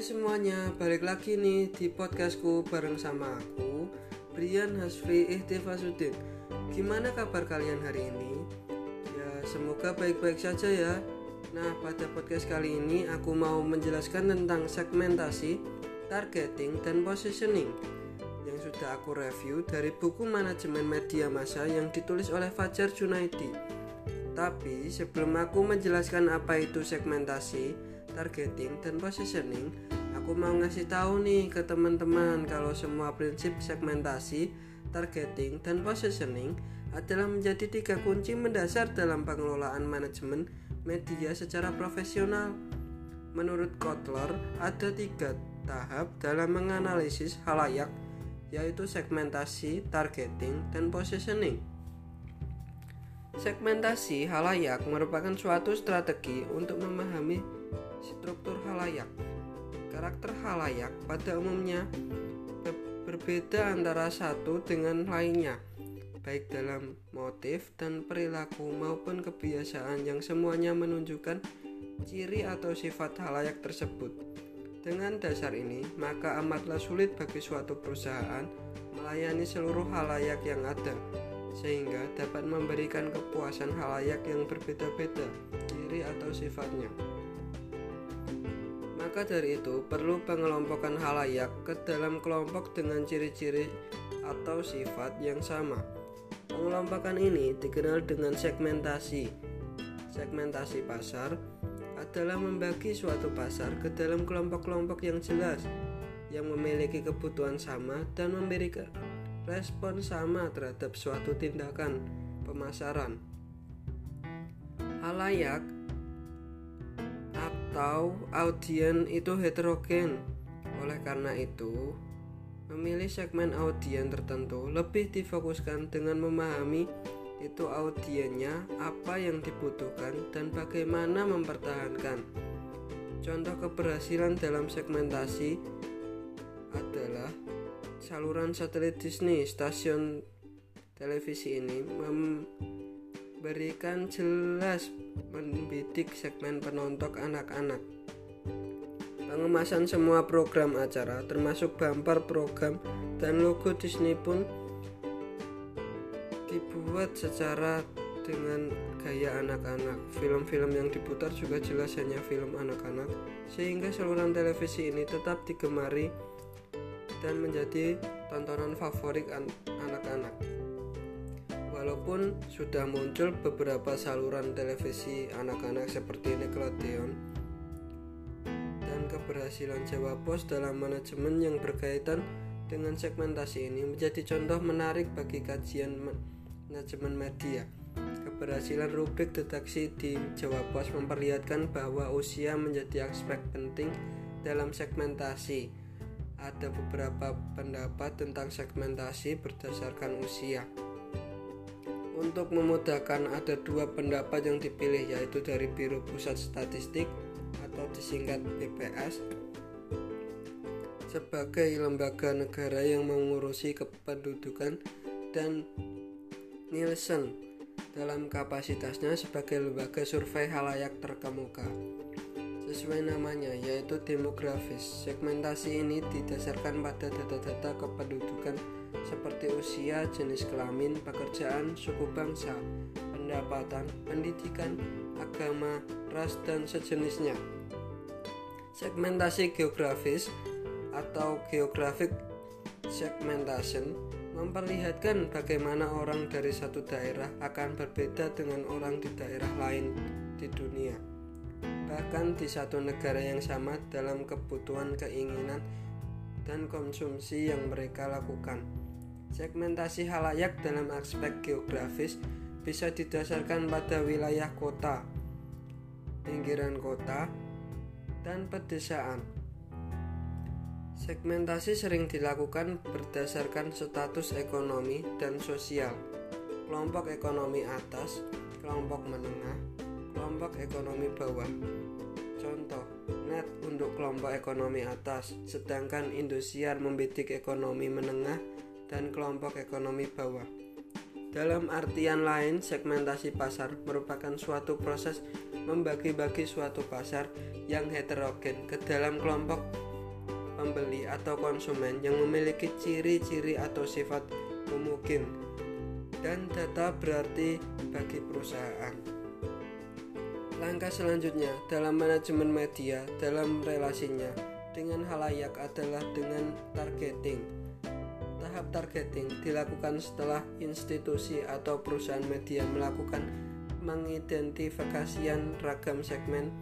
Semuanya, balik lagi nih di podcastku bareng sama aku Brian Hasfi Ihtifasuddin Gimana kabar kalian hari ini? Ya semoga baik-baik saja ya. Nah pada podcast kali ini aku mau menjelaskan tentang segmentasi, targeting, dan positioning Yang sudah aku review dari buku manajemen media massa yang ditulis oleh Fajar Junaidi. Tapi sebelum aku menjelaskan apa itu segmentasi, targeting, dan positioning, aku mau ngasih tahu nih ke teman-teman kalau semua prinsip segmentasi, targeting, dan positioning adalah menjadi tiga kunci mendasar dalam pengelolaan manajemen media secara profesional. Menurut Kotler, ada tiga tahap dalam menganalisis halayak, yaitu segmentasi, targeting, dan positioning. Segmentasi halayak merupakan suatu strategi untuk memahami struktur halayak. Karakter halayak pada umumnya berbeda antara satu dengan lainnya, baik dalam motif dan perilaku maupun kebiasaan yang semuanya menunjukkan ciri atau sifat halayak tersebut. Dengan dasar ini, maka amatlah sulit bagi suatu perusahaan melayani seluruh halayak yang ada, sehingga dapat memberikan kepuasan halayak yang berbeda-beda, ciri atau sifatnya. Maka dari itu, perlu pengelompokan halayak ke dalam kelompok dengan ciri-ciri atau sifat yang sama. Pengelompokan ini dikenal dengan segmentasi. Segmentasi pasar adalah membagi suatu pasar ke dalam kelompok-kelompok yang jelas yang memiliki kebutuhan sama dan memberikan respon sama terhadap suatu tindakan pemasaran. Halayak atau audien itu heterogen. Oleh karena itu, memilih segmen audien tertentu lebih difokuskan dengan memahami itu audiennya apa yang dibutuhkan dan bagaimana mempertahankan. Contoh keberhasilan dalam segmentasi adalah saluran satelit Disney, stasiun televisi ini berikan jelas mendidik segmen penonton anak-anak. Pengemasan semua program acara termasuk bumper program dan logo Disney pun dibuat secara dengan gaya anak-anak. Film-film yang diputar juga jelas hanya film anak-anak sehingga saluran televisi ini tetap digemari dan menjadi tontonan favorit anak-anak. Walaupun sudah muncul beberapa saluran televisi anak-anak seperti Nickelodeon dan keberhasilan Jawa Pos dalam manajemen yang berkaitan dengan segmentasi ini menjadi contoh menarik bagi kajian manajemen media. Keberhasilan rubrik deteksi di Jawa Pos memperlihatkan bahwa usia menjadi aspek penting dalam segmentasi. Ada beberapa pendapat tentang segmentasi berdasarkan usia. Untuk memudahkan ada dua pendapat yang dipilih yaitu dari Biro Pusat Statistik atau disingkat BPS sebagai lembaga negara yang mengurusi kependudukan dan Nielsen dalam kapasitasnya sebagai lembaga survei halayak terkemuka. Sesuai namanya yaitu demografis, segmentasi ini didasarkan pada data-data kependudukan seperti usia, jenis kelamin, pekerjaan, suku bangsa, pendapatan, pendidikan, agama, ras, dan sejenisnya. Segmentasi geografis atau geographic segmentation memperlihatkan bagaimana orang dari satu daerah akan berbeda dengan orang di daerah lain di dunia. Bahkan di satu negara yang sama dalam kebutuhan, keinginan, dan konsumsi yang mereka lakukan. Segmentasi halayak dalam aspek geografis bisa didasarkan pada wilayah kota, pinggiran kota, dan pedesaan. Segmentasi sering dilakukan berdasarkan status ekonomi dan sosial, kelompok ekonomi atas, kelompok menengah, kelompok ekonomi bawah. Contoh, net untuk kelompok ekonomi atas, sedangkan Indosiar membidik ekonomi menengah dan kelompok ekonomi bawah. Dalam artian lain, segmentasi pasar merupakan suatu proses membagi-bagi suatu pasar yang heterogen ke dalam kelompok pembeli atau konsumen yang memiliki ciri-ciri atau sifat mungkin dan data berarti bagi perusahaan. Langkah selanjutnya dalam manajemen media dalam relasinya dengan halayak adalah dengan targeting. Tahap targeting dilakukan setelah institusi atau perusahaan media melakukan mengidentifikasian ragam segmen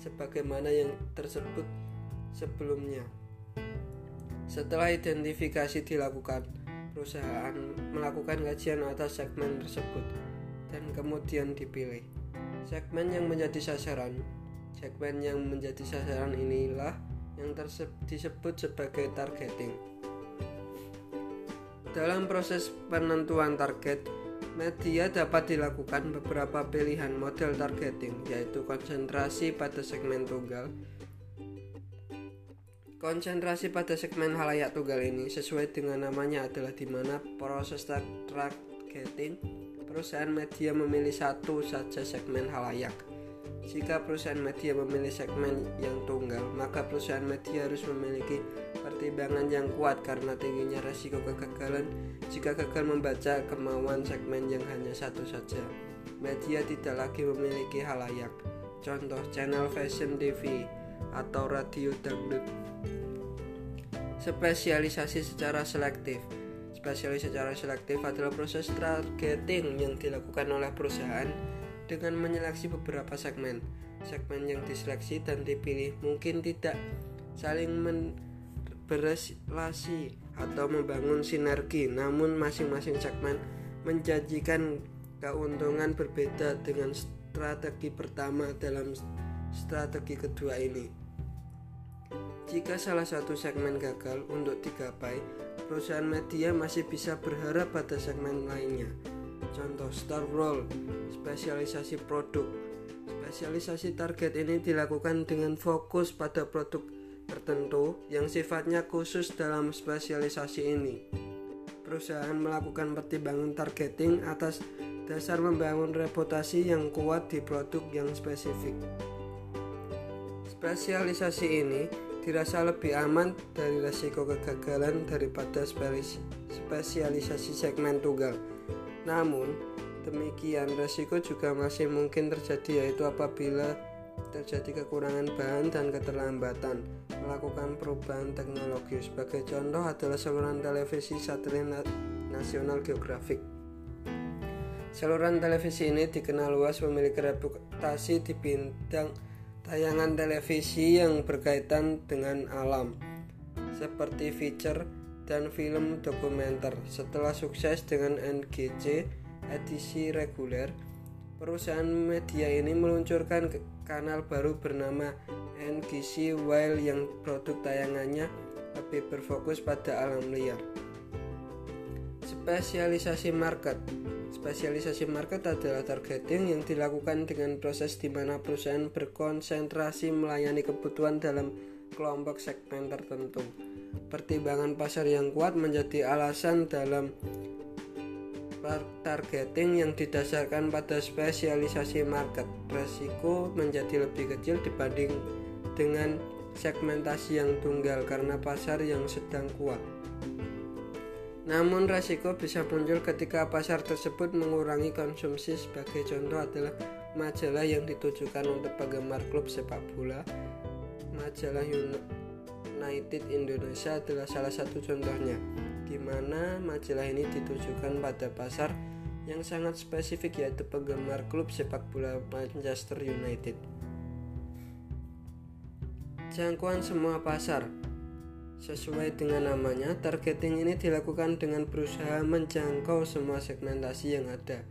sebagaimana yang tersebut sebelumnya. Setelah identifikasi dilakukan, perusahaan melakukan kajian atas segmen tersebut dan kemudian dipilih. Segmen yang menjadi sasaran, segmen yang menjadi sasaran inilah yang disebut sebagai targeting. Dalam proses penentuan target, media dapat dilakukan beberapa pilihan model targeting, yaitu konsentrasi pada segmen tunggal, Konsentrasi pada segmen halayak tunggal ini sesuai dengan namanya adalah di mana proses targeting perusahaan media memilih satu saja segmen halayak. Jika perusahaan media memilih segmen yang tunggal, maka perusahaan media harus memiliki pertimbangan yang kuat karena tingginya resiko kegagalan jika gagal membaca kemauan segmen yang hanya satu saja. Media tidak lagi memiliki halayak. Contoh channel fashion TV atau radio dangdut Spesialisasi secara selektif Spesialisasi secara selektif adalah proses targeting yang dilakukan oleh perusahaan dengan menyeleksi beberapa segmen. Segmen yang diseleksi dan dipilih mungkin tidak saling berrelasi atau membangun sinergi, namun masing-masing segmen menjanjikan keuntungan berbeda dengan strategi pertama dalam strategi kedua ini. Jika salah satu segmen gagal untuk digapai, perusahaan media masih bisa berharap pada segmen lainnya. Contoh star role, spesialisasi produk. Spesialisasi target ini dilakukan dengan fokus pada produk tertentu yang sifatnya khusus dalam spesialisasi ini. Perusahaan melakukan pertimbangan targeting atas dasar membangun reputasi yang kuat di produk yang spesifik. Spesialisasi ini dirasa lebih aman dari resiko kegagalan daripada spesialisasi segmen tunggal. Namun, demikian resiko juga masih mungkin terjadi yaitu apabila terjadi kekurangan bahan dan keterlambatan melakukan perubahan teknologi. Sebagai contoh adalah saluran televisi satelit nasional geografik. Saluran televisi ini dikenal luas memiliki reputasi di bintang tayangan televisi yang berkaitan dengan alam, seperti feature dan film dokumenter. Setelah sukses dengan NGC edisi reguler, perusahaan media ini meluncurkan kanal baru bernama NGC Wild yang produk tayangannya lebih berfokus pada alam liar. Spesialisasi market Spesialisasi market adalah targeting yang dilakukan dengan proses di mana perusahaan berkonsentrasi melayani kebutuhan dalam kelompok segmen tertentu. Pertimbangan pasar yang kuat menjadi alasan dalam targeting yang didasarkan pada spesialisasi market. Resiko menjadi lebih kecil dibanding dengan segmentasi yang tunggal karena pasar yang sedang kuat. Namun resiko bisa muncul ketika pasar tersebut mengurangi konsumsi sebagai contoh adalah majalah yang ditujukan untuk penggemar klub sepak bola. Majalah United Indonesia adalah salah satu contohnya, di mana majalah ini ditujukan pada pasar yang sangat spesifik yaitu penggemar klub sepak bola Manchester United. Jangkauan semua pasar Sesuai dengan namanya, targeting ini dilakukan dengan berusaha menjangkau semua segmentasi yang ada.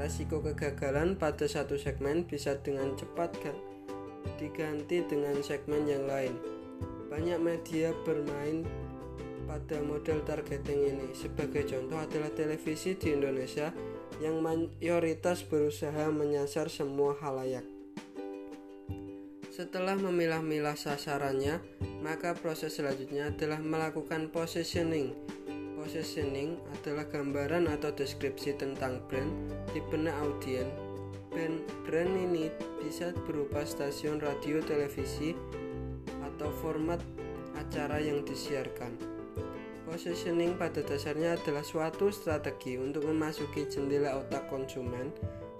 Resiko kegagalan pada satu segmen bisa dengan cepat diganti dengan segmen yang lain. Banyak media bermain pada model targeting ini. Sebagai contoh adalah televisi di Indonesia yang mayoritas berusaha menyasar semua halayak. Setelah memilah-milah sasarannya, maka proses selanjutnya adalah melakukan positioning. Positioning adalah gambaran atau deskripsi tentang brand di benak audiens. Brand, brand ini bisa berupa stasiun radio, televisi, atau format acara yang disiarkan. Positioning pada dasarnya adalah suatu strategi untuk memasuki jendela otak konsumen.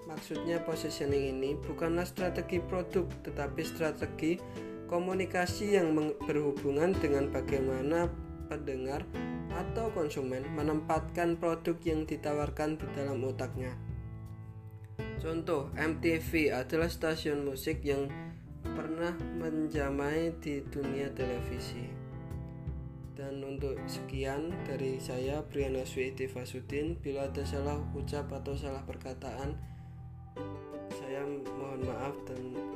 Maksudnya positioning ini bukanlah strategi produk, tetapi strategi komunikasi yang berhubungan dengan bagaimana pendengar atau konsumen menempatkan produk yang ditawarkan di dalam otaknya. Contoh, MTV adalah stasiun musik yang pernah menjamai di dunia televisi. Dan untuk sekian dari saya Briana Suiti Fasudin, bila ada salah ucap atau salah perkataan, saya mohon maaf dan